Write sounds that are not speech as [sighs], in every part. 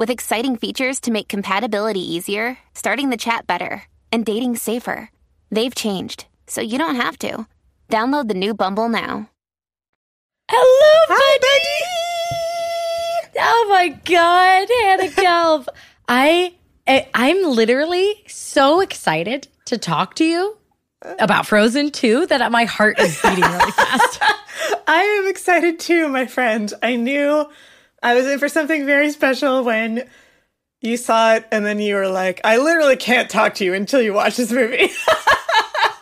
with exciting features to make compatibility easier, starting the chat better, and dating safer. They've changed, so you don't have to. Download the new Bumble now. Hello, buddy. Oh my God, Hannah [laughs] Gelb. I, I I'm literally so excited to talk to you about Frozen 2 that my heart is beating really fast. [laughs] I am excited too, my friend. I knew I was in for something very special when you saw it, and then you were like, I literally can't talk to you until you watch this movie. [laughs]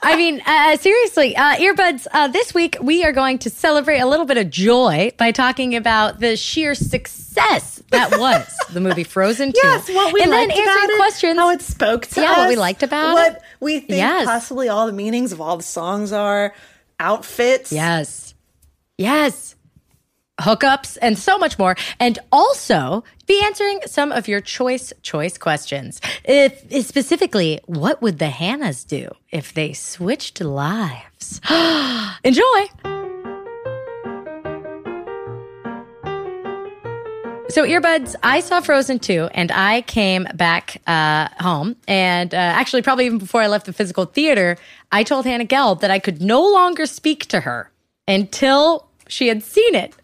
I mean, uh, seriously, uh, earbuds. Uh, this week we are going to celebrate a little bit of joy by talking about the sheer success that was [laughs] the movie Frozen Two. yes, what we and liked then about answering it, questions. how it spoke to Yeah, us, what we liked about what it. What we think Yes. possibly all the meanings of all the songs are, outfits. Yes. Yes. Hookups and so much more. And also be answering some of your choice choice questions. If, if specifically, what would the Hannahs do if they switched lives? [gasps] Enjoy. So, earbuds, I saw Frozen 2 and I came back uh, home. And uh, actually, probably even before I left the physical theater, I told Hannah Gelb that I could no longer speak to her until she had seen it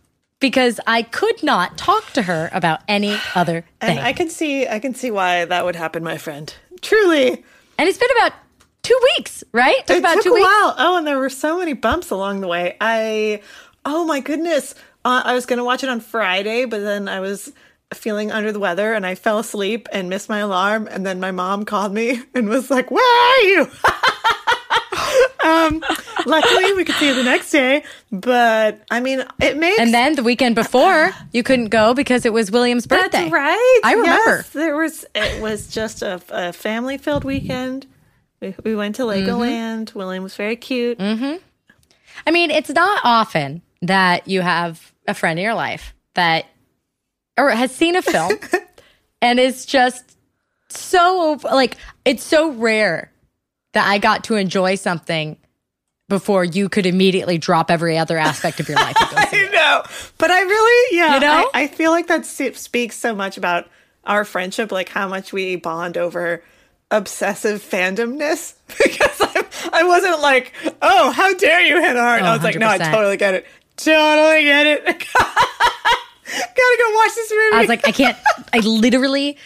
because I could not talk to her about any other thing. And I can see I can see why that would happen, my friend. Truly. and it's been about two weeks, right? Took it about took two a weeks. while. Oh, and there were so many bumps along the way. I, oh my goodness, uh, I was gonna watch it on Friday, but then I was feeling under the weather and I fell asleep and missed my alarm. And then my mom called me [laughs] and was like, "Where are you?" [laughs] um, luckily, we could see it the next day. But I mean, it makes And then the weekend before, you couldn't go because it was William's birthday. That's right. I remember. Yes, there was. It was just a, a family filled weekend. We, we went to Mm-hmm. Legoland. William was very cute. I mean, it's not often that you have a friend in your life that or has seen a film [laughs] and is just so like it's so rare that I got to enjoy something before you could immediately drop every other aspect of your life [laughs] I know, but I really, yeah, You know? I, I feel like that speaks so much about our friendship, like how much we bond over obsessive fandomness. [laughs] Because I, I wasn't like, oh, how dare you, hit hard. Oh, I was like, no, I oh, totally get it, totally get it. [laughs] Gotta go watch this movie. I was like, I can't, I literally,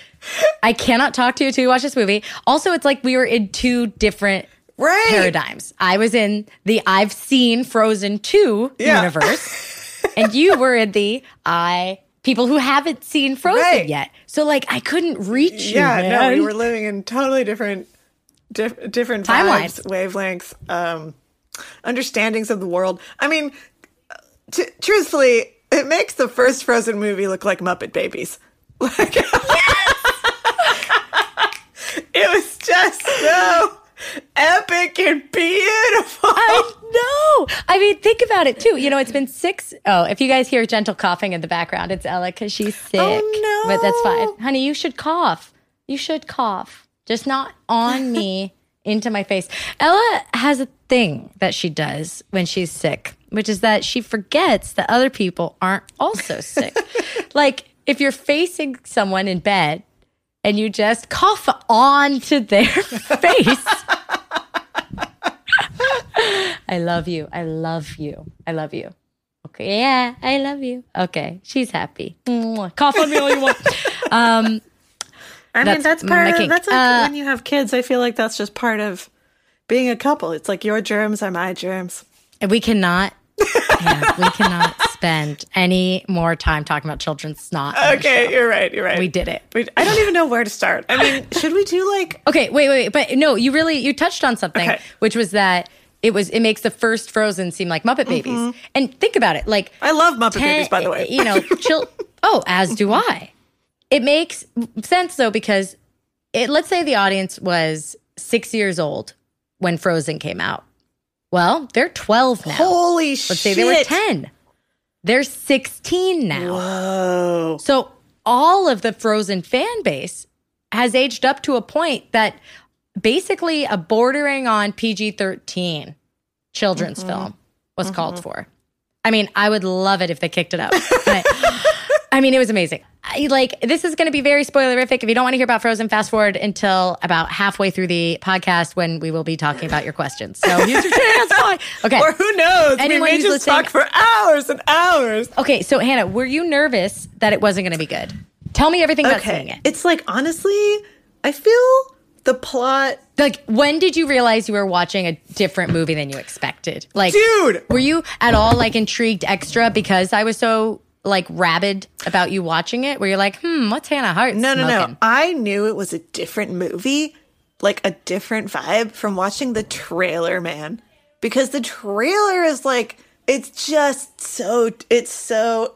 I cannot talk to you to watch this movie. Also, it's like we were in two different right. paradigms. I was in the I've seen Frozen 2 Yeah. universe, [laughs] and you were in the I people who haven't seen Frozen Right. yet. So like I couldn't reach you. Yeah, no, we were living in totally different, dif- different Timelines. wavelengths, um, understandings of the world. I mean, t- truthfully, it makes the first Frozen movie look like Muppet Babies. [laughs] Like, it was just so epic and beautiful. I know. I mean, think about it too. You know, it's been six oh if you guys hear gentle coughing in the background, it's Ella because she's oh, sick. Oh, no. But that's fine, honey. You should cough. You should cough, just not on me [laughs] into my face. Ella has a thing that she does when she's sick, which is that she forgets that other people aren't also sick. [laughs] like if you're facing someone in bed and you just cough onto their [laughs] face. I love you. I love you. I love you. Okay. Yeah, I love you. Okay. She's happy. Cough on me all you want. [laughs] Um, I mean, that's part of that's like Uh, when you have kids. I feel like that's just part of being a couple. It's like your germs are my germs. And we cannot. yeah, we cannot spend any more time talking about children's snot. Okay, you're right. You're right. we did it. We, I don't even know where to start. I mean, [laughs] should we do like? Okay, wait, wait, but no, you really you touched on something, Okay. which was that it was it makes the first Frozen seem like Muppet Babies, mm-hmm. and think about it, like I love Muppet ten- Babies, by the way. you know, chill. [laughs] Oh, as do I. It makes sense though because it. Let's say the audience was six years old when Frozen came out. Well, they're twelve now. Holy shit. Let's say they were ten. They're sixteen now. Whoa! So all of the Frozen fan base has aged up to a point that basically a bordering on PG 13 children's Mm-hmm. film was called for. I mean, I would love it if they kicked it up. But, [laughs] I mean, it was amazing. I, like, this is going to be very spoilerific. If you don't want to hear about Frozen, fast forward until about halfway through the podcast when we will be talking about your questions. So here's your chance. Bye. Okay. Or who knows? Anyone we may just talk for hours and hours. Okay. So, Hannah, were you nervous that it wasn't going to be good? Tell me everything about seeing it. It's like honestly, I feel the plot. Like, when did you realize you were watching a different movie than you expected? Like, Dude! were you at all like intrigued extra because I was so like rabid about you watching it? Where you're like, hmm, what's Hannah Hart? No, no, no. I knew it was a different movie, like a different vibe from watching the trailer, man. Because the trailer is like, it's just so, it's so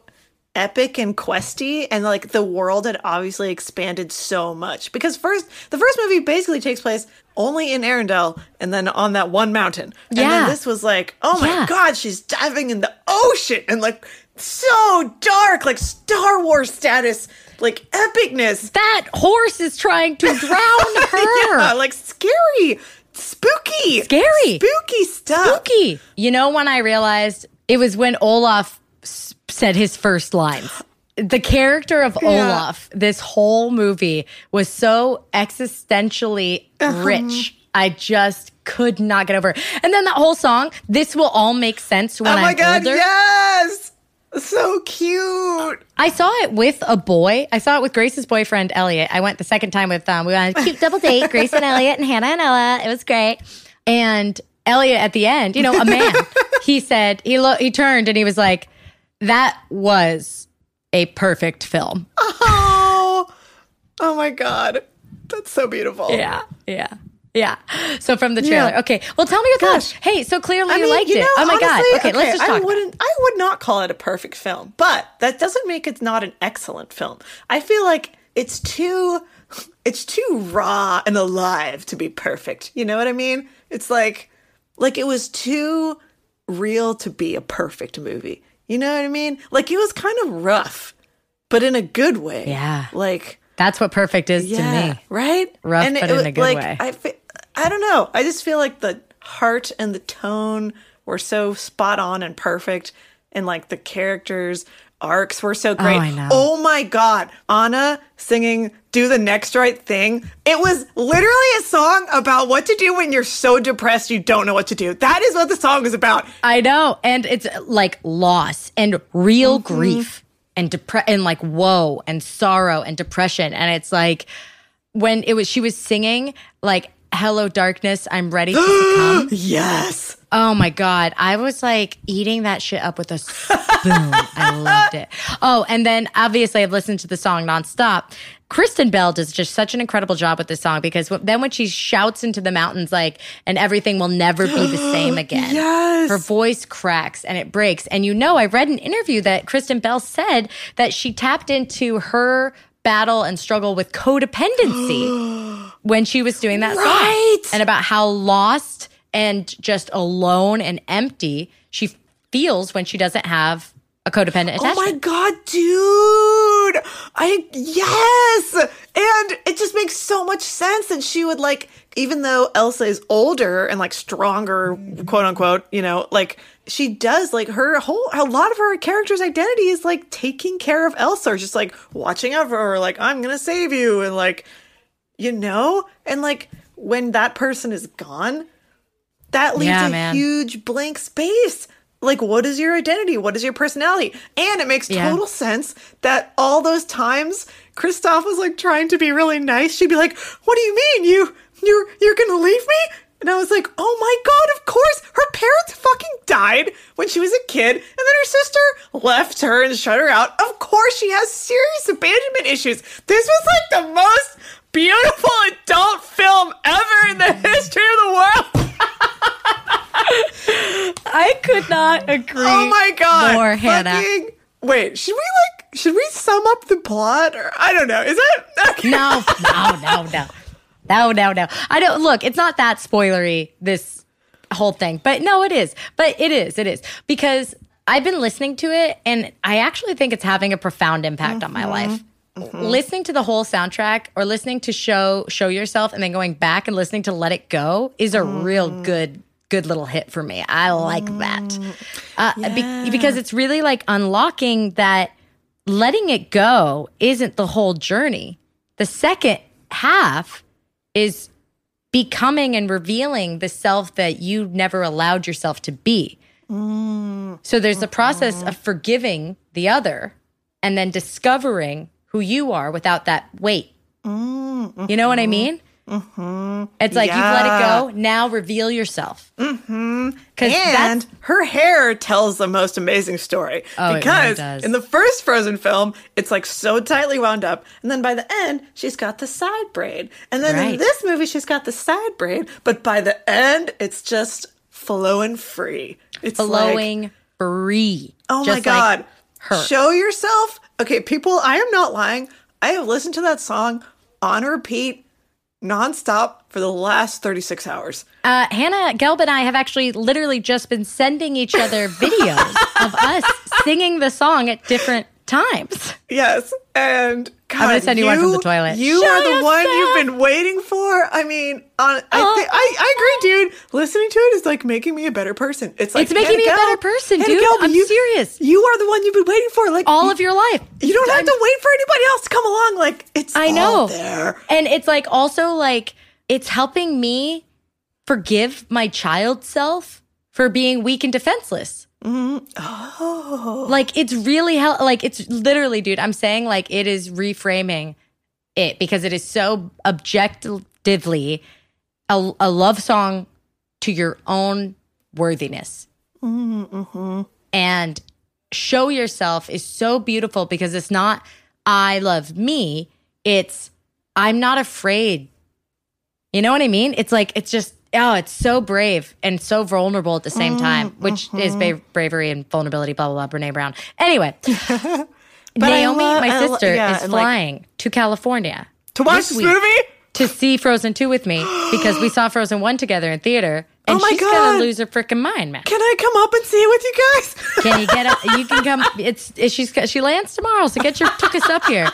epic and questy and like the world had obviously expanded so much because first the first movie basically takes place only in Arendelle and then on that one mountain and Yeah. then this was like oh my Yeah. god she's diving in the ocean and like so dark like Star Wars status like epicness That horse is trying to drown [laughs] her. yeah, like scary, spooky, Scary. spooky stuff. Spooky. You know when I realized it was when Olaf s- said his first lines. The character of Olaf, this whole movie was so existentially Uh-huh. rich. I just could not get over. it. And then that whole song, "This will all make sense when Oh my I'm god, older." yes, so cute. I saw it with a boy. I saw it with Grace's boyfriend Elliot. I went the second time with um we went on a cute double date, [laughs] Grace and Elliot and Hannah and Ella. It was great. And Elliot at the end, you know, a man, [laughs] he said he lo- he turned and he was like, "That was a perfect film." Oh, oh my god, that's so beautiful. Yeah, yeah. Yeah. So from the trailer. Yeah. Okay. Well, tell me your thoughts. Hey, so clearly I you mean, liked you it. know, oh my god. honestly, Okay, let's just talk. I wouldn't. I would not call it a perfect film, but that doesn't make it not an excellent film. I feel like it's too, it's too raw and alive to be perfect. You know what I mean? It's like, like it was too real to be a perfect movie. You know what I mean? Like it was kind of rough, but in a good way. Yeah. Like That's what perfect is to me. right? Rough, and but it in a good like, way. I, I don't know. I just feel like the heart and the tone were so spot on and perfect, and like the characters' arcs were so great. I know. Oh my god, Anna singing "Do the Next Right Thing." It was literally a song about what to do when you're so depressed you don't know what to do. That is what the song is about. I know. And it's like loss and real Mm-hmm. grief and depre- and like woe and sorrow and depression. And it's like when it was she was singing like Hello Darkness, I'm ready [gasps] to succumb. Yes. Oh my God. I was like eating that shit up with a spoon. I loved it. Oh, and then obviously I've listened to the song nonstop. Kristen Bell does just such an incredible job with this song because then when she shouts into the mountains, like, and everything will never be the same [gasps] again. Yes. Her voice cracks and it breaks. And you know, I read an interview that Kristen Bell said that she tapped into her battle and struggle with codependency [gasps] when she was doing that Right. song and about how lost and just alone and empty she feels when she doesn't have a codependent attachment. Oh my god, dude! I yes, and it just makes so much sense. And she would like, even though Elsa is older and like stronger, mm-hmm. quote unquote, you know, like she does like her whole a lot of her character's identity is like taking care of Elsa, or just like watching for her, like I'm gonna save you, and like you know, and like when that person is gone, that leaves Yeah, a man. huge blank space like what is your identity? What is your personality? And it makes Yeah. total sense that all those times Kristoff was like trying to be really nice. She'd be like, "What do you mean? You you're you're going to leave me?" And I was like, "Oh my god, of course. Her parents fucking died when she was a kid, and then her sister left her and shut her out. Of course she has serious abandonment issues. This was like the most beautiful adult film ever in the history of the world." [laughs] I could not agree. Oh my god! more, Hannah. Fucking- Wait, should we like? Should we sum up the plot, or I don't know? Is that okay. No, no, no, no, no, no, no. I don't look. It's not that spoilery. This whole thing, but no, it is. But it is. It is because I've been listening to it, and I actually think it's having a profound impact on my mm-hmm. life. Mm-hmm. Listening to the whole soundtrack, or listening to show show yourself, and then going back and listening to Let It Go is a real mm. good good little hit for me. I like that. Mm. Uh, be- because it's really like unlocking that letting it go isn't the whole journey. The second half is becoming and revealing the self that you never allowed yourself to be. Mm. So there's the process mm-hmm. of forgiving the other and then discovering who you are without that weight. You know what I mean? It's like you've let it go. Now reveal yourself. Mm-hmm. And her hair tells the most amazing story Oh, really because does. in the first Frozen film, it's like so tightly wound up, and then by the end, she's got the side braid, and then in this movie, she's got the side braid, but by the end, it's just flowing free. It's like, flowing free. Oh my like god. her. Show yourself. Okay, people, I am not lying. I have listened to that song on repeat nonstop for the last 36 hours. Uh, Hannah Gelb and I have actually literally just been sending each other [laughs] videos of us singing the song at different times. Yes. And God, gonna send you one from the toilet. You Show are the one you've been waiting for. I mean, on I, Oh. I I agree, dude. Listening to it is like making me a better person. It's like It's making me a better person, Hannah dude. Gelb, I'm you- serious. You are the one you've been waiting for. Like All of your life. You don't have I'm- to wait for anybody else to come along. Like it's I know. there. And it's like also like it's helping me forgive my child self for being weak and defenseless. Mm-hmm. Oh. Like it's really hel- like it's literally, dude. I'm saying like it is reframing it because it is so objectively a, a love song to your own worthiness. Mm-hmm, mm-hmm. And show yourself is so beautiful because it's not I love me. It's I'm not afraid. You know what I mean? It's like it's just oh, it's so brave and so vulnerable at the same mm, time, which mm-hmm. is ba- bravery and vulnerability. Blah blah blah. Brene Brown. Anyway, [laughs] Naomi, my lo- sister, yeah, is and, like- flying to California To watch this movie? to see Frozen 2 with me [gasps] because we saw Frozen 1 together in theater. And Oh my she's God. gonna lose her freaking mind, man. Can I come up and see it with you guys? Can you get up? You can [laughs] come. It's, it's she's she lands tomorrow, so get your tickets up here.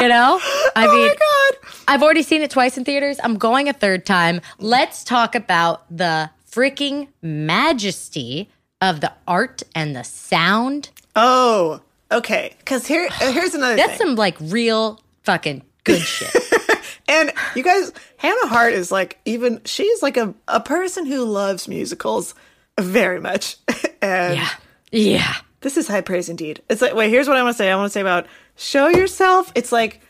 You know, I oh mean, my god. I've already seen it twice in theaters. I'm going a third time. Let's talk about the freaking majesty of the art and the sound. Oh, okay. Because here, uh, here's another That's thing. some like real fucking good [laughs] shit. And you guys, Hannah Hart is like even she's like a a person who loves musicals very much. [laughs] and Yeah, yeah. this is high praise indeed. It's like wait, here's what I want to say. I want to say about show yourself. It's like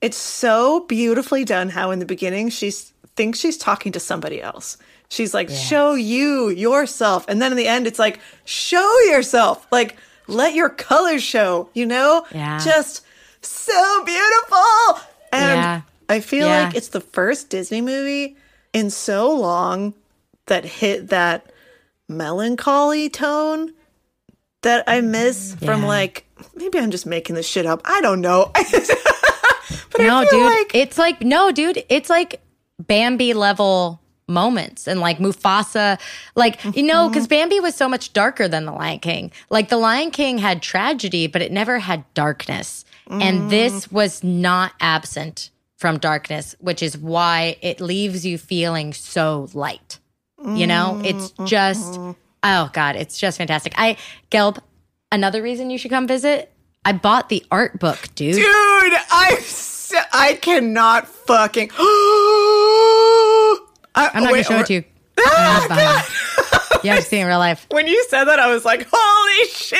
it's so beautifully done how in the beginning she thinks she's talking to somebody else. She's like, show you yourself. And then in the end, it's like, show yourself. Like, let your colors show, you know? Yeah. Just so beautiful. And Yeah. I feel Yeah. like it's the first Disney movie in so long that hit that melancholy tone that I mm-hmm. miss from like maybe I'm just making this shit up. I don't know. [laughs] but no, I feel dude. like it's like no, dude. It's like Bambi level moments and like Mufasa, like you know, mm-hmm. because Bambi was so much darker than the Lion King. Like the Lion King had tragedy, but it never had darkness, and mm. this was not absent from darkness, which is why it leaves you feeling so light. You know, it's mm-hmm. just oh god, it's just fantastic. I Gelb, another reason you should come visit. I bought the art book, dude. dude, I so, I cannot fucking [gasps] I, I'm not wait, gonna show or- it to you. [laughs] [laughs] Yeah, I have it behind me. You have to see it in real life. when you said that, I was like, holy shit!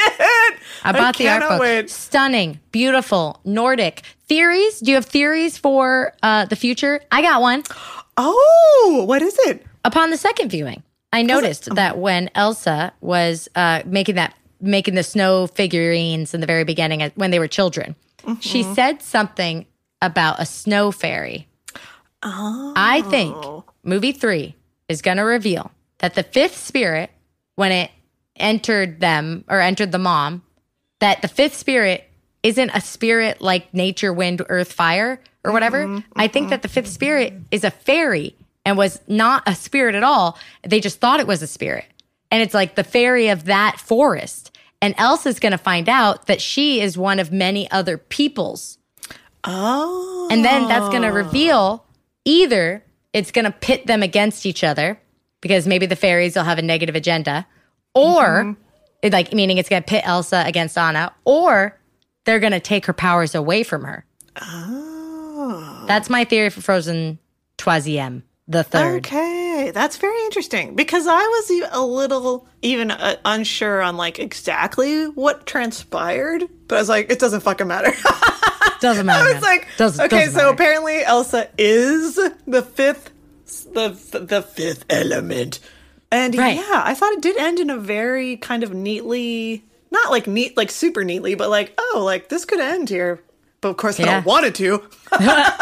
I bought the art book. wait. Stunning, beautiful, Nordic. Theories? Do you have theories for uh, the future? I got one. [gasps] Oh, what is it? Upon the second viewing, I noticed that when Elsa was uh, making that making the snow figurines in the very beginning uh, when they were children, she said something about a snow fairy. Oh. I think movie three is going to reveal that the fifth spirit, when it entered them or entered the mom, that the fifth spirit isn't a spirit like nature, wind, earth, fire, or whatever. I think that the fifth spirit is a fairy and was not a spirit at all. They just thought it was a spirit. And it's like the fairy of that forest. And Elsa's going to find out that she is one of many other peoples. Oh. And then that's going to reveal either it's going to pit them against each other because maybe the fairies will have a negative agenda, or mm-hmm. it, like meaning it's going to pit Elsa against Anna, or they're going to take her powers away from her. Oh. That's my theory for Frozen Troisième, the third. Okay, that's very interesting because I was a little even uh, unsure on like exactly what transpired, but I was like, it doesn't fucking matter. [laughs] Doesn't matter. I was like, doesn't, okay, so matter. apparently Elsa is the fifth, the the fifth element, and Right. yeah, I thought it did end in a very kind of neatly, not like neat, like super neatly, but like oh, like this could end here. But of course, I Yeah. don't want it to. [laughs]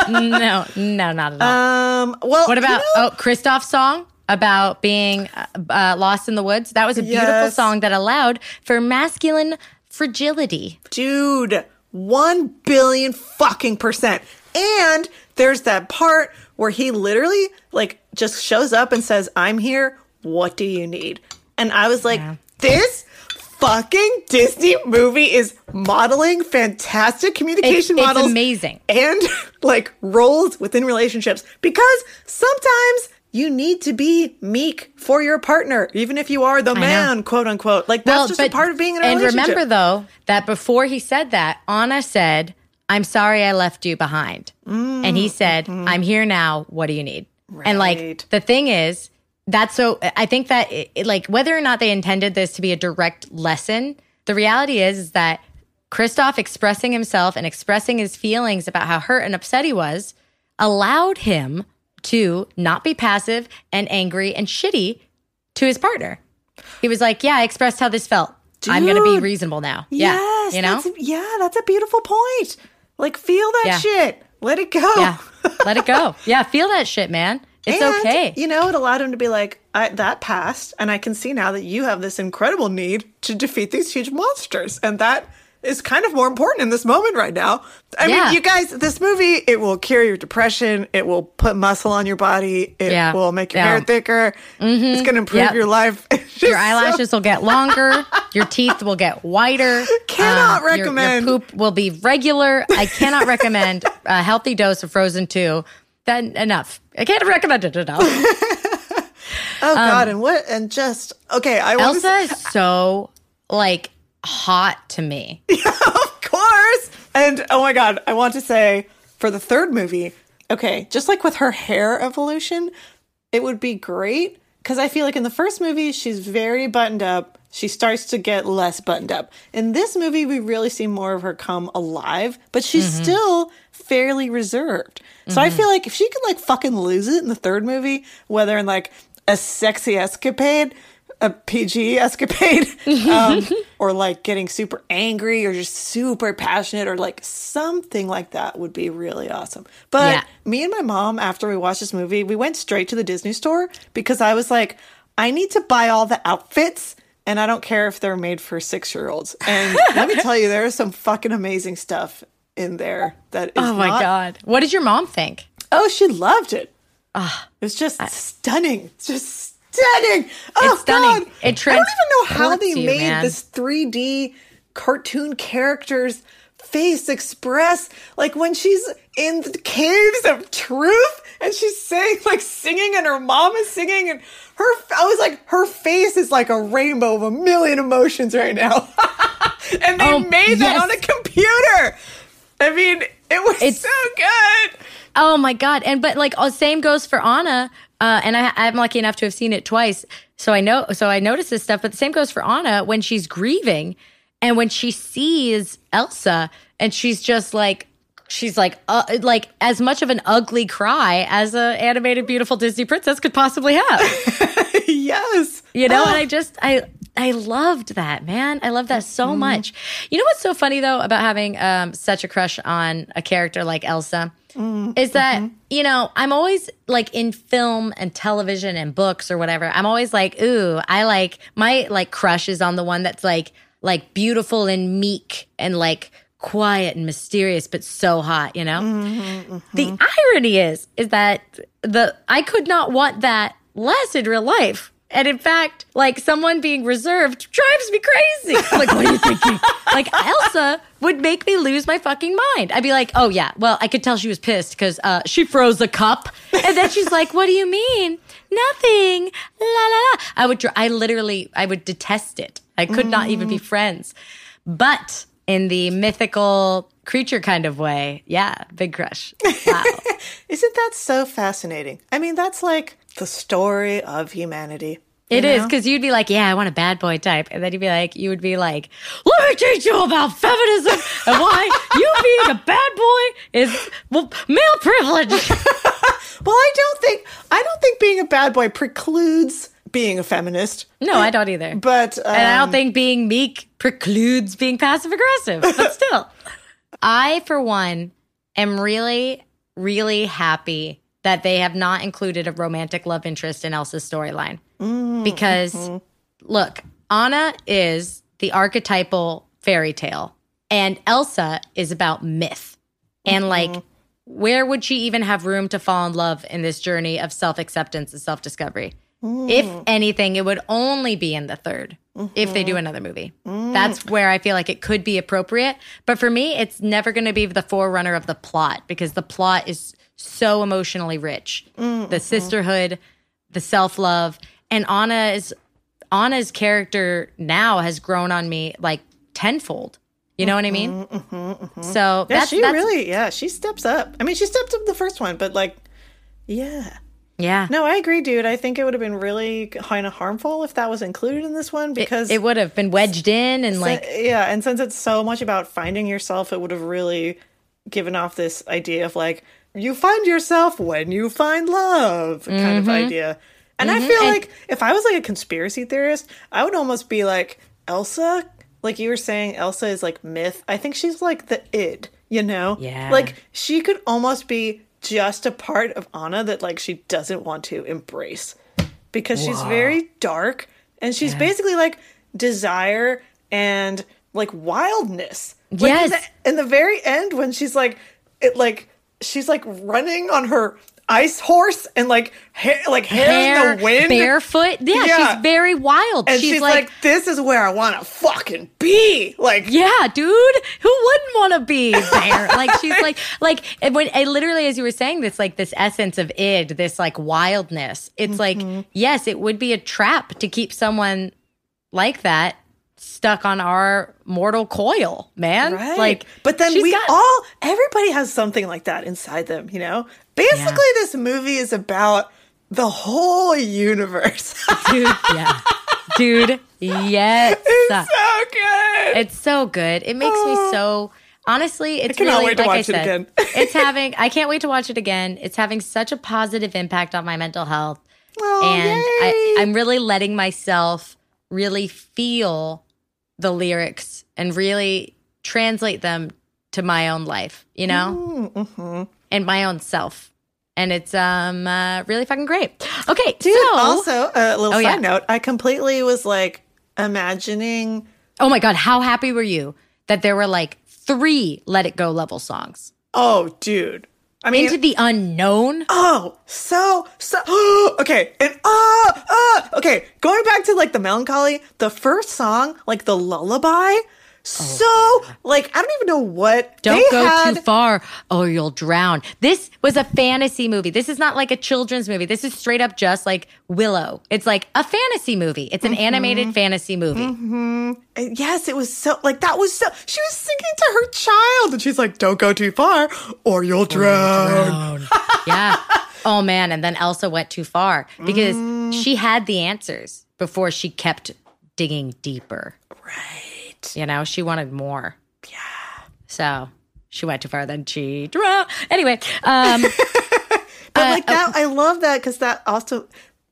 no, no, not at all. Um, well, What about you know- oh Kristoff's song about being uh, uh, lost in the woods? That was a beautiful Yes. song that allowed for masculine fragility. dude, one billion fucking percent. And there's that part where he literally like just shows up and says, "I'm here. What do you need?" And I was like, Yeah. this fucking Disney movie is modeling fantastic communication It's- it's models amazing. and [laughs] like roles within relationships because sometimes you need to be meek for your partner even if you are the man quote unquote like that's just a part of being in a and relationship remember though that before he said that, Anna said, "I'm sorry I left you behind," and he said, "I'm here now. What do you need?" And Mm-hmm. Like the thing is, that's so. I think that it, it- like whether or not they intended this to be a direct lesson, the reality is, is that Kristoff expressing himself and expressing his feelings about how hurt and upset he was allowed him to not be passive and angry and shitty to his partner. He was like, "Yeah, I expressed how this felt. I'm going to be reasonable now." Yes, yeah, you know, that's, yeah, that's a beautiful point. Like, feel that Yeah. shit. Let it go. yeah, let it go. [laughs] Yeah, feel that shit, man. It's And, okay. You know, it allowed him to be like, I, that passed, and I can see now that you have this incredible need to defeat these huge monsters, and that is kind of more important in this moment right now. I Yeah. mean, you guys, this movie, it will cure your depression. It will put muscle on your body. It Yeah. will make your Yeah. hair thicker. Mm-hmm. It's going to improve Yep. your life. [laughs] Your so- eyelashes will get longer. Your teeth will get whiter. Cannot um, your- your, recommend. poop will be regular. I cannot recommend a healthy dose of Frozen 2. Then enough. I can't recommend it enough. [laughs] Oh um, God! and what? And just okay. I Elsa is so like hot to me. [laughs] of course. And oh my god, I want to say for the third movie, okay, just like with her hair evolution, it would be great because I feel like in the first movie she's very buttoned up. She starts to get less buttoned up. In this movie, we really see more of her come alive, but she's mm-hmm. still fairly reserved. So I feel like if she could like fucking lose it in the third movie, whether in like a sexy escapade, a PG escapade, [laughs] um, or like getting super angry or just super passionate or like something like that would be really awesome. But Yeah. me and my mom, after we watched this movie, we went straight to the Disney store because I was like, I need to buy all the outfits. And I don't care if they're made for six year olds. And let me tell you, there is some fucking amazing stuff in there that is Oh my not- God. What did your mom think? Oh, she loved it. Ah. it was just stunning. It's just stunning. Oh, It's stunning. God. It I don't even know how they you, made man. this 3D cartoon character's face express like when she's in the caves of truth and she's saying like singing and her mom is singing and her I was like her face is like a rainbow of a million emotions right now. [laughs] and they Oh, made that yes. on a computer. I mean, it was It's- so good. Oh my god! And but like, uh, same goes for Anna. Uh, and I, I'm lucky enough to have seen it twice, so I know. So I notice this stuff. But the same goes for Anna when she's grieving, and when she sees Elsa, and she's just like, she's like, uh, like as much of an ugly cry as a animated beautiful Disney princess could possibly have. [laughs] yes. You know, Oh. and I just I I loved that, man. I love that so mm-hmm. much. You know what's so funny though about having um such a crush on a character like Elsa mm, is that, mm-hmm. you know, I'm always like in film and television and books or whatever. I'm always like, ooh, I like my like crush is on the one that's like like beautiful and meek and like quiet and mysterious but so hot, you know? Mm-hmm, the irony is is that the I could not want that less in real life. And in fact, like someone being reserved drives me crazy. [laughs] Like, what are you thinking? like Elsa would make me lose my fucking mind. I'd be like, oh yeah, well, I could tell she was pissed because uh, she froze a cup, and then she's like, what do you mean? Nothing. La la la. I would, I literally, I would detest it. I could not even be friends. But in the mythical creature kind of way, yeah, big crush. Wow. [laughs] Isn't that so fascinating? I mean, that's like the story of humanity. It you is because you'd be like, "Yeah, I want a bad boy type," and then you'd be like, "You would be like, let me teach you about feminism and why you [laughs] being a bad boy is well, male privilege." [laughs] Well, I don't think I don't think being a bad boy precludes being a feminist. no, I don't either. But um, and I don't think being meek precludes being passive aggressive. But still, [laughs] I for one am really, really happy that they have not included a romantic love interest in Elsa's storyline mm-hmm. because look, Anna is the archetypal fairy tale, and Elsa is about myth. And mm-hmm. like, where would she even have room to fall in love in this journey of self acceptance and self discovery? Mm-hmm. If anything, it would only be in the third if they do another movie. That's where I feel like it could be appropriate. But for me, it's never going to be the forerunner of the plot because the plot is so emotionally rich. The sisterhood, the self love, and Anna is Anna's character now has grown on me like tenfold. You know what I mean? So yeah, that's she that's, really, yeah, she steps up. I mean, she stepped up the first one, but like, yeah. yeah. No, I agree, dude. I think it would have been really kind of harmful if that was included in this one because it would have been wedged in and like yeah, and since it's so much about finding yourself, it would have really given off this idea of like you find yourself when you find love kind Mm-hmm. of idea. And I feel like if I was like a conspiracy theorist, I would almost be like Elsa, like you were saying Elsa is like myth. I think she's like the id, you know? Yeah. Like she could almost be just a part of Anna that like she doesn't want to embrace because she's very dark and she's basically like desire and like wildness. Like, in Yes. the- in the very end when she's like it like she's like running on her ice horse and like hair like hair, hair, in the wind barefoot. Yeah, Yeah. she's very wild. and she's, like, like, this is where i want to fucking be like yeah, dude, who wouldn't want to be there? [laughs] like she's like, like when I literally, as you were saying this, like this essence of id, this like wildness. It's Mm-hmm. like, yes, it would be a trap to keep someone like that stuck on our mortal coil, man. Right. Like, but then we got- all, everybody has something like that inside them, you know? Basically, this movie is about the whole universe. dude, [laughs] yeah, dude, yes. It's so good. It's so good. It makes me oh. so honestly. It's cannot really wait to like I watch it said, again. [laughs] it's having. I can't wait to watch it again. It's having such a positive impact on my mental health, Oh, and I. I'm really letting myself really feel the lyrics and really translate them to my own life. You know, Mm-hmm. and my own self. And it's um uh, really fucking great. Okay, Dude, so also, a little Oh, side yeah. note, I completely was like imagining. oh my god, how happy were you that there were like three Let It Go level songs? Oh, dude. I mean, into the unknown. Oh, so so [gasps] okay, and ah ah okay. Going back to like the melancholy, the first song, like the lullaby, Oh, so like I don't even know what Don't go had. too far or you'll drown. This was a fantasy movie. This is not like a children's movie. This is straight up just like Willow. It's like a fantasy movie. It's an animated mm-hmm. fantasy movie. And yes, it was so like that was so. She was singing to her child, and she's like, "Don't go too far, or you'll drown." yeah. [laughs] Oh man, and then Elsa went too far because mm. she had the answers before she kept digging deeper. Right. You know, she wanted more. Yeah. So she went too far, then she drowned. Anyway, um, [laughs] But like that, I love that because that also,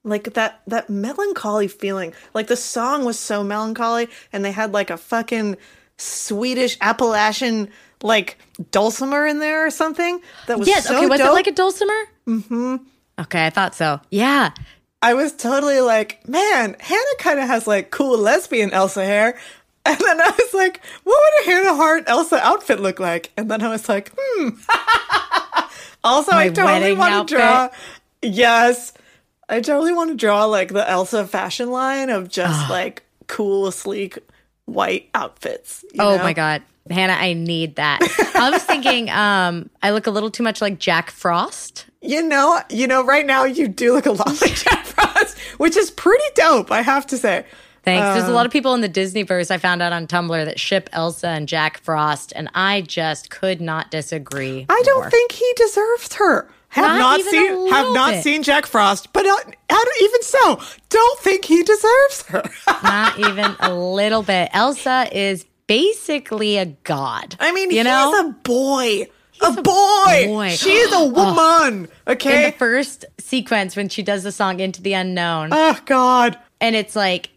like that that melancholy feeling. Like the song was so melancholy, and they had like a fucking Swedish Appalachian like dulcimer in there or something that was yes. so okay. Was dope. it like a dulcimer? Mm-hmm. Okay, I thought so. Yeah. I was totally like, man, Hannah kind of has like cool lesbian Elsa hair. And then I was like, what would a Hannah Hart Elsa outfit look like? And then I was like, hmm. [laughs] also, I totally want to draw. Yes. I totally want to draw like the Elsa fashion line of just like cool, sleek, white outfits. you Oh know? my god, Hannah, I need that. I was thinking, [laughs] um, I look a little too much like Jack Frost. You know, you know, right now you do look a lot [laughs] like Jack Frost, which is pretty dope, I have to say. Thanks. There's a Um, lot of people in the Disneyverse I found out on Tumblr that ship Elsa and Jack Frost, and I just could not disagree. I don't think he deserves her. Have Not not, a seen have not bit. seen Jack Frost, but uh, even so, don't think he deserves her. [laughs] not even a little bit. Elsa is basically a god. I mean, you he's know, a boy. A boy. boy. She's a [gasps] woman. in okay. the first sequence when she does the song "Into the Unknown," oh God. and it's like,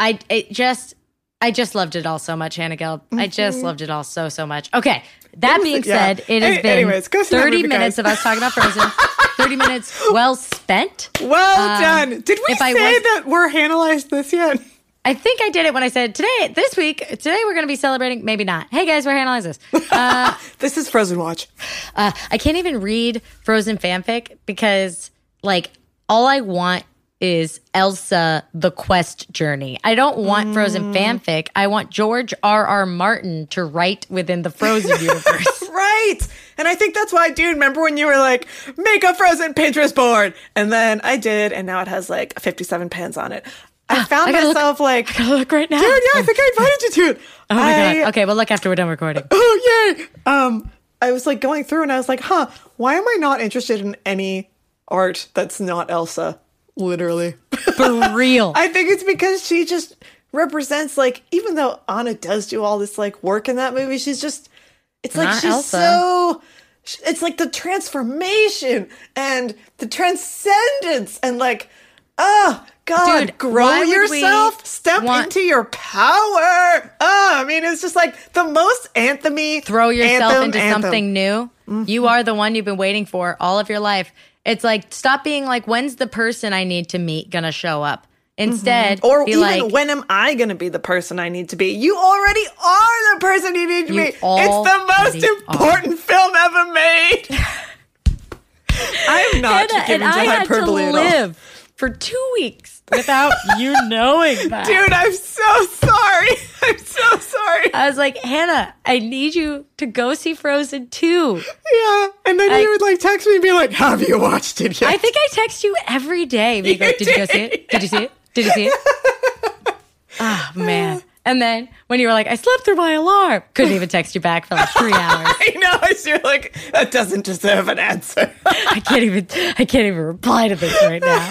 I it just. I just loved it all so much, Hannah Gelb. I just loved it all so so much. Okay, that being Mm-hmm. yeah. said, it has Any- been anyways, go see that 30 minutes guys. of us talking about Frozen. [laughs] 30 minutes well spent. Well done. Did we Um, say was- that we're analyzed this yet? I think I did it when I said today, this week, today we're going to be celebrating. Maybe not. Hey guys, we're analyzing this. [laughs] Uh, This is Frozen Watch. uh, I can't even read Frozen fanfic because, like, all I want is Elsa the quest journey. I don't want Frozen fanfic. I want George R. R. Martin to write within the Frozen universe. [laughs] Right. And I think that's why, dude, remember when you were like, make a frozen Pinterest board? And then I did, and now it has like 57 pins on it. I found I gotta look- myself like, Gotta look right now. dude, yeah, I think I invited you to it. [laughs] Oh my I- god. Okay, well look after we're done recording. Oh, yay. Um, I was like going through and I was like, huh, why am I not interested in any art that's not Elsa? Literally. For real. [laughs] I think it's because she just represents like even though Anna does do all this like work in that movie, she's just it's like Not she's Elsa. so it's like the transformation and the transcendence and like oh god Dude, grow why would we yourself step want- into your power oh i mean it's just like the most anthemy throw yourself anthem, into anthem. something new. You mm-hmm. are the one you've been waiting for all of your life. It's like stop being like, when's the person I need to meet gonna show up? Mm-hmm. Instead, or be even like, when am I going to be the person I need to be? You already are the person you need to You be. It's the most important film ever made. [laughs] I'm not Hannah, given and to I had to hyperbole at all. live for two weeks without [laughs] you knowing that. Dude, I'm so sorry. [laughs] I'm so sorry. I was like, Hannah, I need you to go see Frozen 2. Yeah. And then I- you would like text me and be like, Have you watched it yet? I think I text you every day. Go, You Did you go see it? [laughs] Did you see it? Did you see it? Oh, man. And then when you were like, I slept through my alarm, couldn't even text you back for like three hours. I know. I feel like that doesn't deserve an answer. I can't even I can't even reply to this right now.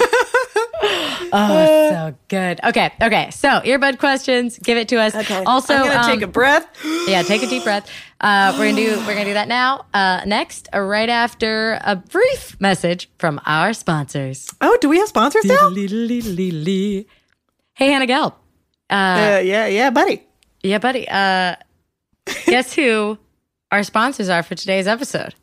Oh, it's so good. Okay, okay. So earbud questions, give it to us. Okay. Also, I'm gonna um, take a breath. [gasps] yeah, take a deep breath. Uh, we're gonna do we're gonna do that now. Uh, next, uh, right after a brief message from our sponsors. Oh, do we have sponsors now? Hey, Hannah Gelb. Uh, yeah, yeah, buddy. Yeah, buddy. Uh, [laughs] guess who our sponsors are for today's episode?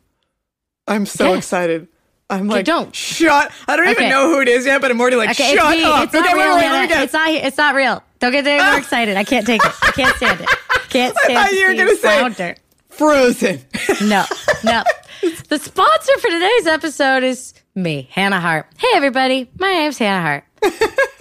I'm so excited. I'm like, don't. shut. I don't Okay. even know who it is yet, but I'm already like, Okay, shut it's me. up. It's not real. wait. It's not. It's not real. Don't get any more ah. excited. I can't take it. I can't stand it. [laughs] Can't stand. thought to you were gonna say-. Frozen. No, [laughs] no. the sponsor for today's episode is me, Hannah Hart. Hey, everybody. My name's Hannah Hart.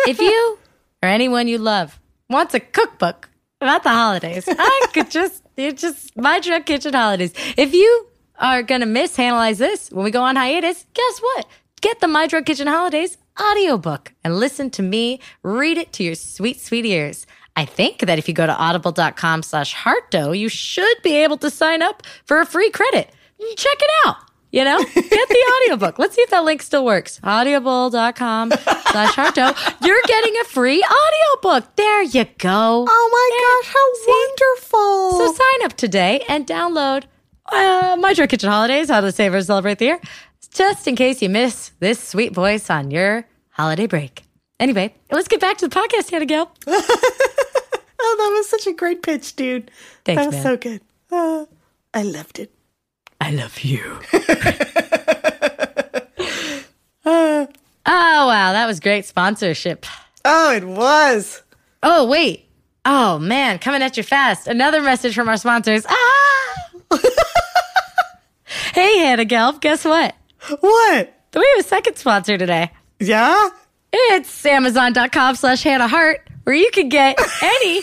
if you or anyone you love wants a cookbook about the holidays. I could just, it just, my drunk kitchen holidays. If you are going to miss Analyze This when we go on hiatus, guess what? Get the My Drunk Kitchen Holidays audiobook and listen to me read it to your sweet, sweet ears. I think that if you go to audible.com slash harto, you should be able to sign up for a free credit. Check it out. You know, get the [laughs] audiobook. Let's see if that link still works. Audible.com slash harto. You're getting a free audiobook. There you go. Oh my gosh, how wonderful! So sign up today and download uh, My Drunk Kitchen Holidays, How to Save or Celebrate the Year, just in case you miss this sweet voice on your holiday break. Anyway, let's get back to the podcast, Hannah Gail. [laughs] oh, that was such a great pitch, dude. Thanks, that was man. so good. Uh, I loved it. I love you. [laughs] oh, wow. That was great sponsorship. Oh, it was. Oh, wait. Oh, man. Coming at you fast. Another message from our sponsors. Ah! [laughs] hey, Hannah Gelb. Guess what? What? We have a second sponsor today. Yeah? It's amazon.com slash Hannah Hart, where you can get [laughs] any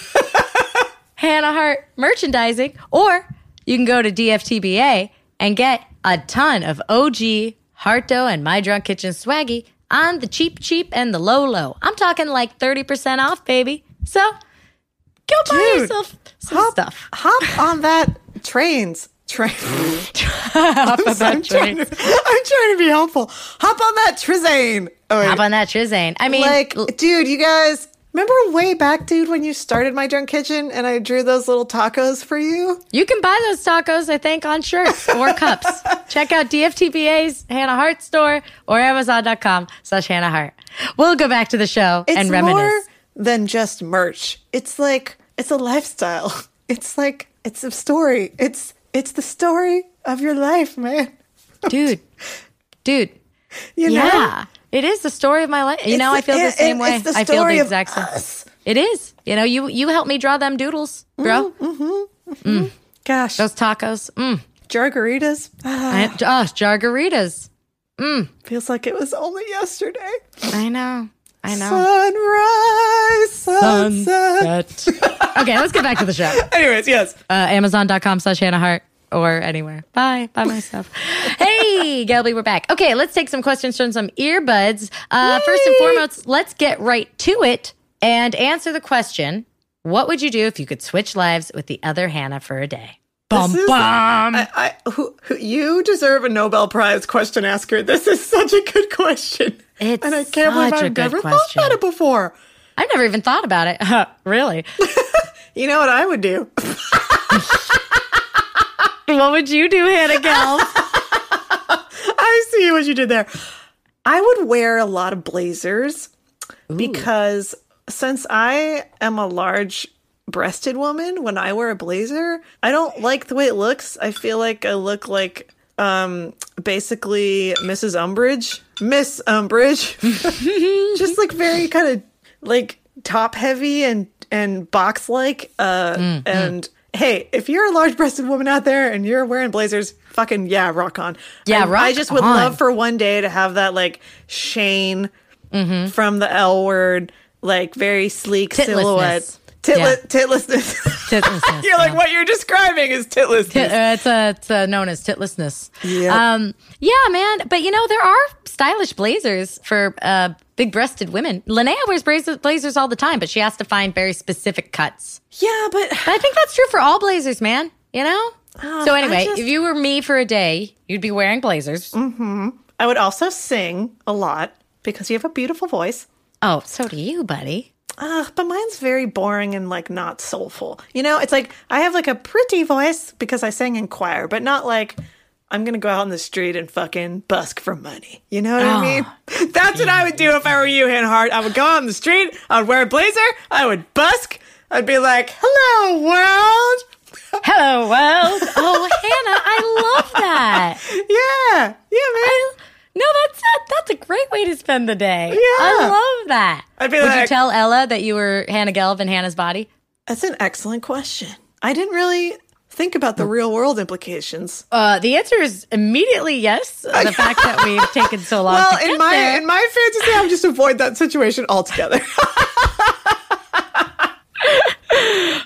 Hannah Hart merchandising, or you can go to DFTBA and get a ton of OG Harto and My Drunk Kitchen swaggy on the cheap, cheap and the low, low. I'm talking like 30% off, baby. So go buy Dude, yourself some Hop, stuff. hop [laughs] on that trains. Train. [laughs] Hop on I'm, that trying train. to, I'm trying to be helpful. Hop on that Trizane. Oh, wait. Hop on that Trizane. I mean, like, dude, you guys remember way back, dude, when you started my drunk kitchen and I drew those little tacos for you? You can buy those tacos, I think, on shirts or [laughs] cups. Check out DFTBA's Hannah Hart store or Amazon.com slash Hannah Hart. We'll go back to the show It's and more reminisce. than just merch. It's like it's a lifestyle. [laughs] It's like it's a story. It's it's the story of your life, man. Dude, dude, [laughs] You know? yeah. It is the story of my life. You It's know, I feel the same it- way. it's the I feel the of exact same. us. It is. You know, you you helped me draw them doodles, bro. mm-hmm Gosh, Those tacos. Mm. jargaritas. I, oh, jargaritas. Feels like it was only yesterday. I know. I know. Sunrise, sunset. [laughs] okay, let's get back to the show. [laughs] Anyways, yes. uh, Amazon.com slash Hannah Hart or anywhere. Bye. Bye myself. [laughs] hey, Gelby, we're back. Okay, let's take some questions from some earbuds. Uh, first and foremost, let's get right to it and answer the question What would you do if you could switch lives with the other Hannah for a day? Bum, This is- bum. I, I, who, who, you deserve a Nobel Prize question asker. This is such a good question. It's and I can't believe I've never question. thought about it before. I've never even thought about it. [laughs] really? [laughs] You know what I would do? [laughs] what would you do, Hannah Gel? I see what you did there. I would wear a lot of blazers because since I am a large breasted woman, when I wear a blazer, I don't like the way it looks. I feel like I look like um basically Mrs. Umbridge. Miss Umbridge. [laughs] Just like very kind of like top heavy and and box like uh and hey, if you're a large breasted woman out there and you're wearing blazers, fucking yeah, rock on. Yeah, I, rock I just would on. love for one day to have that like Shane Mm-hmm. from the L word, like very sleek silhouette. Titlessness. Titlet, [laughs] titlessness. Titlessness, you're like yeah. what you're describing is titlessness. Tit- uh, it's uh, it's uh, known as titlessness. Yep. Um, yeah, man. But you know, there are stylish blazers for uh, big breasted women. Linnea wears blazers, blazers all the time, but she has to find very specific cuts. yeah, but But I think that's true for all blazers, man. You know? Oh, so anyway, just- if you were me for a day, you'd be wearing blazers. I would also sing a lot because you have a beautiful voice. Oh, so do you, buddy. Uh, but mine's very boring and like not soulful. You know, it's like I have like a pretty voice because I sang in choir, but not like I'm gonna go out in the street and fucking busk for money. You know what I mean? [laughs] That's what I would do if I were you, Hannah I would go out in the street, I would wear a blazer, I would busk, I'd be like, "Hello, world." [laughs] Hello, world. oh, Hannah, I love that. [laughs] Yeah, yeah, man. I, no, that's a, that's a great way to spend the day. Yeah. I love that. I'd be Would you tell Ella that you were Hannah Gelb in Hannah's body? That's an excellent question. I didn't really think about the real world implications. Uh, the answer is immediately yes. The [laughs] fact that we've taken so long. Well, to in my there. in my fantasy, I would just avoid that situation altogether. [laughs]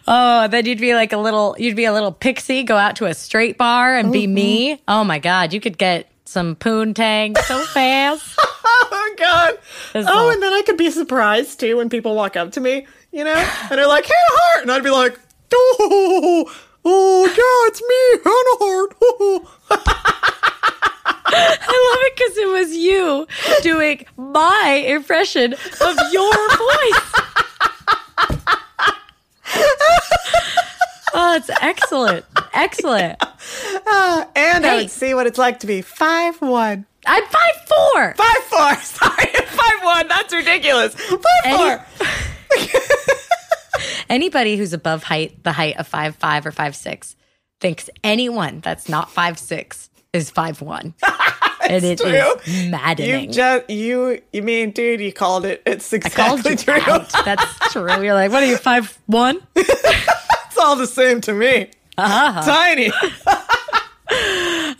Oh, then you'd be like a little, you'd be a little pixie, go out to a straight bar and be me. Oh my God, you could get some poontang so [laughs] fast. Oh God! It's Oh, all- and then I could be surprised too when people walk up to me, you know, and they're like, "Hannah Hart," and I'd be like, "Oh, oh, yeah, it's me, Hannah Hart." [laughs] I love it because it was you doing my impression of your voice. Oh, it's excellent. Excellent. Uh, [laughs] and I Hey. would see what it's like to be five one. I'm five four. Five four. [laughs] Sorry, five one. That's ridiculous. Five Any- four. [laughs] Anybody who's above height, the height of five five or five six, thinks anyone that's not five six is five one. and it is true. maddening. You just you you mean, dude? You called it. It's I exactly called you true. out. That's true. You're like, what are you, five one? All the same to me. Uh-huh. Tiny. [laughs]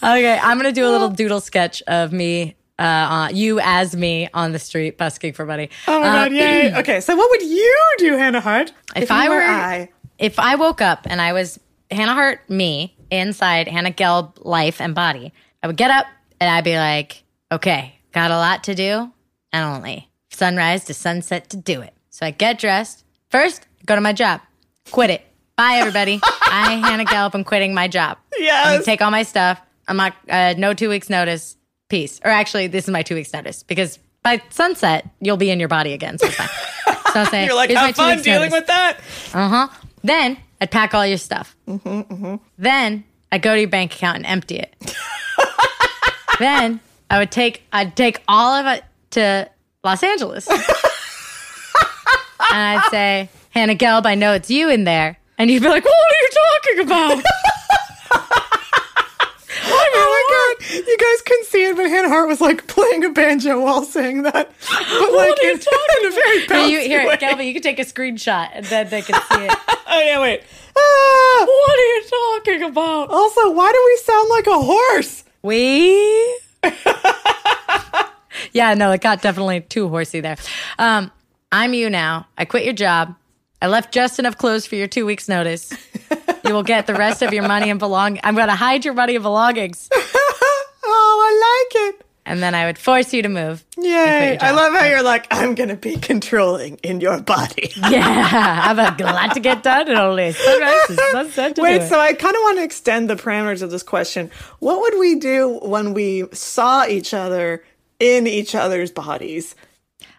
Okay, I'm gonna do a little doodle sketch of me, uh, you as me on the street busking for money. Oh my Uh, god! Yay. Okay, so what would you do, Hannah Hart? If, you I were, I? if I woke up and I was Hannah Hart, me inside Hannah Gelb life and body, I would get up and I'd be like, okay, got a lot to do, and only sunrise to sunset to do it. So I get dressed first, go to my job, quit it. Bye, everybody. [laughs] I, Hannah Gelb, am quitting my job. I'm Yes. take all my stuff. I'm not uh, no two weeks notice. Peace. Or actually, this is my two weeks notice because by sunset you'll be in your body again. So fine. So I'll say, [laughs] You're like, "Here's my have fun dealing notice." with that. Uh huh. Then I'd pack all your stuff. Mm-hmm. Then I'd go to your bank account and empty it. [laughs] then I would take I'd take all of it to Los Angeles, and I'd say, Hannah Gelb, I know it's you in there, and you'd be like, What are you talking about? [laughs] Oh my god! You guys couldn't see it, but Hannah Hart was like playing a banjo while saying that. But like are you in, [laughs] in a very bouncy you, here, way. Gelby, you can take a screenshot, and then they can see it. [laughs] Oh yeah, wait. Ah, what are you talking about? also, why do we sound like a horse? We. yeah, no, it got definitely too horsey there. Um, I'm you now. I quit your job. I left just enough clothes for your two weeks' notice. you will get the rest of your money and belong. I'm going to hide your money and belongings, [laughs] Oh, I like it. and then I would force you to move. Yay! I love how you're like, I'm gonna be controlling in your body. [laughs] Yeah, I'm glad to get done. And only sunrise and sunset to Wait, so I kind of want to extend the parameters of this question. What would we do when we saw each other in each other's bodies?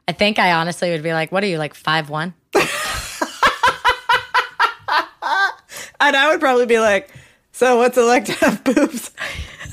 I think I honestly would be like, "What are you like five one? [laughs] And I would probably be like, so what's it like to have [laughs] boobs?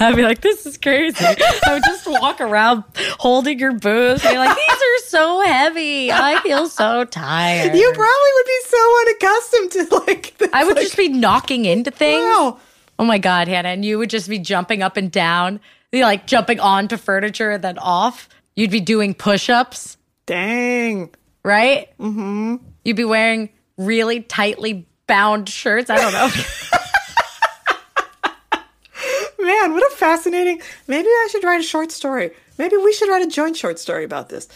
I'd be like, this is crazy. I would just walk around holding your boobs, be like, these are so heavy. I feel so tired. You probably would be so unaccustomed to like [laughs] this. I would like, just be knocking into things. wow. Oh my God, Hannah. And you would just be jumping up and down, you like jumping onto furniture and then off. You'd be doing push ups, Dang. right? Mm-hmm. You'd be wearing really tightly bound shirts. I don't know. [laughs] Man, what a fascinating. Maybe I should write a short story. Maybe we should write a joint short story about this.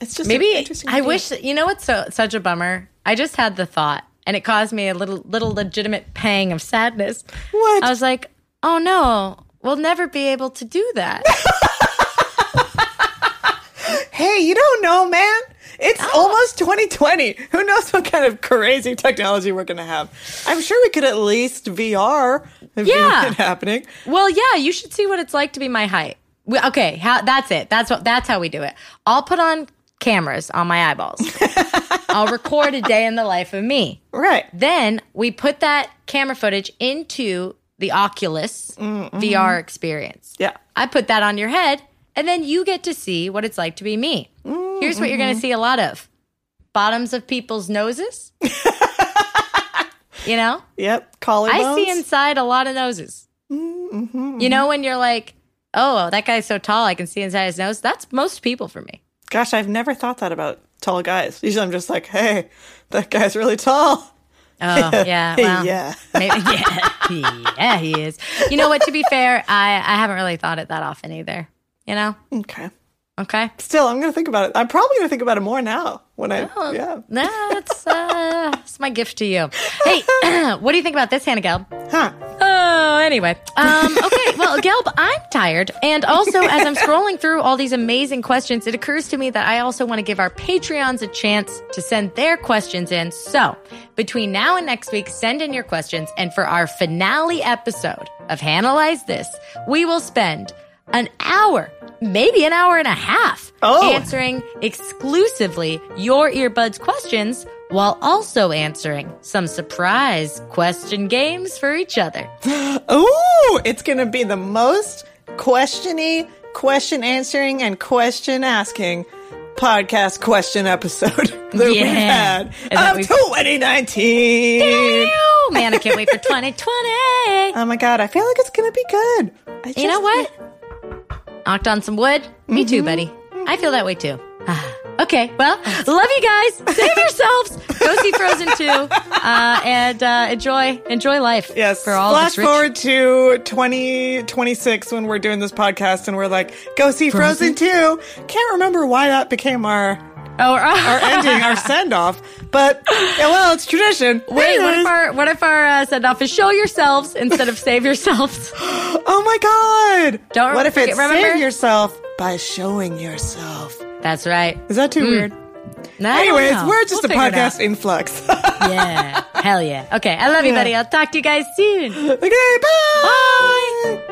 It's just Maybe interesting I idea. wish you know what's so such a bummer. I just had the thought, and it caused me a little little legitimate pang of sadness. What? I was like, oh no, we'll never be able to do that. [laughs] Hey, you don't know, man. It's Oh. almost 2020. Who knows what kind of crazy technology we're going to have? I'm sure we could at least VR if Yeah. it happening. well, yeah, you should see what it's like to be my height. We, okay, how, that's it. That's what. That's how we do it. I'll put on cameras on my eyeballs. [laughs] I'll record a day in the life of me. Right. Then we put that camera footage into the Oculus mm-hmm. VR experience. Yeah. I put that on your head, and then you get to see what it's like to be me. Mm. Here's what you're going to mm-hmm. see a lot of bottoms of people's noses. [laughs] you know, Yep. Collarbones. I see inside a lot of noses. Mm-hmm. You know, when you're like, oh, that guy's so tall, I can see inside his nose. That's most people for me. Gosh, I've never thought that about tall guys. Usually I'm just like, hey, that guy's really tall. Oh, yeah. [laughs] Well, yeah. Maybe, [laughs] yeah, yeah, he is. You know what? To be fair, I, I haven't really thought it that often either. You know, Okay. Okay. Still, I'm going to think about it. I'm probably going to think about it more now when I, Oh. yeah. That's [laughs] uh, that's my gift to you. Hey, [laughs] [clears throat] what do you think about this, Hannah Gelb? Huh. Oh, anyway. Um, [laughs] okay, well, Gelb, I'm tired. And also, as I'm scrolling through all these amazing questions, it occurs to me that I also want to give our Patreons a chance to send their questions in. So, between now and next week, send in your questions. And for our finale episode of Analyze This, we will spend an hour, maybe an hour and a half, Oh. answering exclusively your earbuds questions while also answering some surprise question games for each other. [gasps] Ooh, it's going to be the most questiony, question answering, and question asking podcast question episode [laughs] that we've had of we've- 2019. Ew, man, I can't wait for 2020. Oh my god, I feel like it's gonna be good. I You know what? Knocked on some wood. Me too, buddy. I feel that way too. [sighs] okay, well, love you guys. [laughs] Save yourselves. Go see Frozen 2 uh, and uh, enjoy enjoy life. Yes. for all Flash rich- forward to 2026 when we're doing this podcast and we're like, go see Frozen, 2. Can't remember why that became our Oh, or- our [laughs] ending, our send off. But yeah, well, it's tradition. Wait, what if our what if our uh, send off is show yourselves instead of save yourselves? [gasps] Oh my god! Don't What if it's remember? save yourself by showing yourself? That's right. Is that too weird? No, Anyways, we're just We'll a podcast in flux. [laughs] Yeah, hell yeah. Okay, I love you, Yeah. buddy. I'll talk to you guys soon. okay, bye. Bye.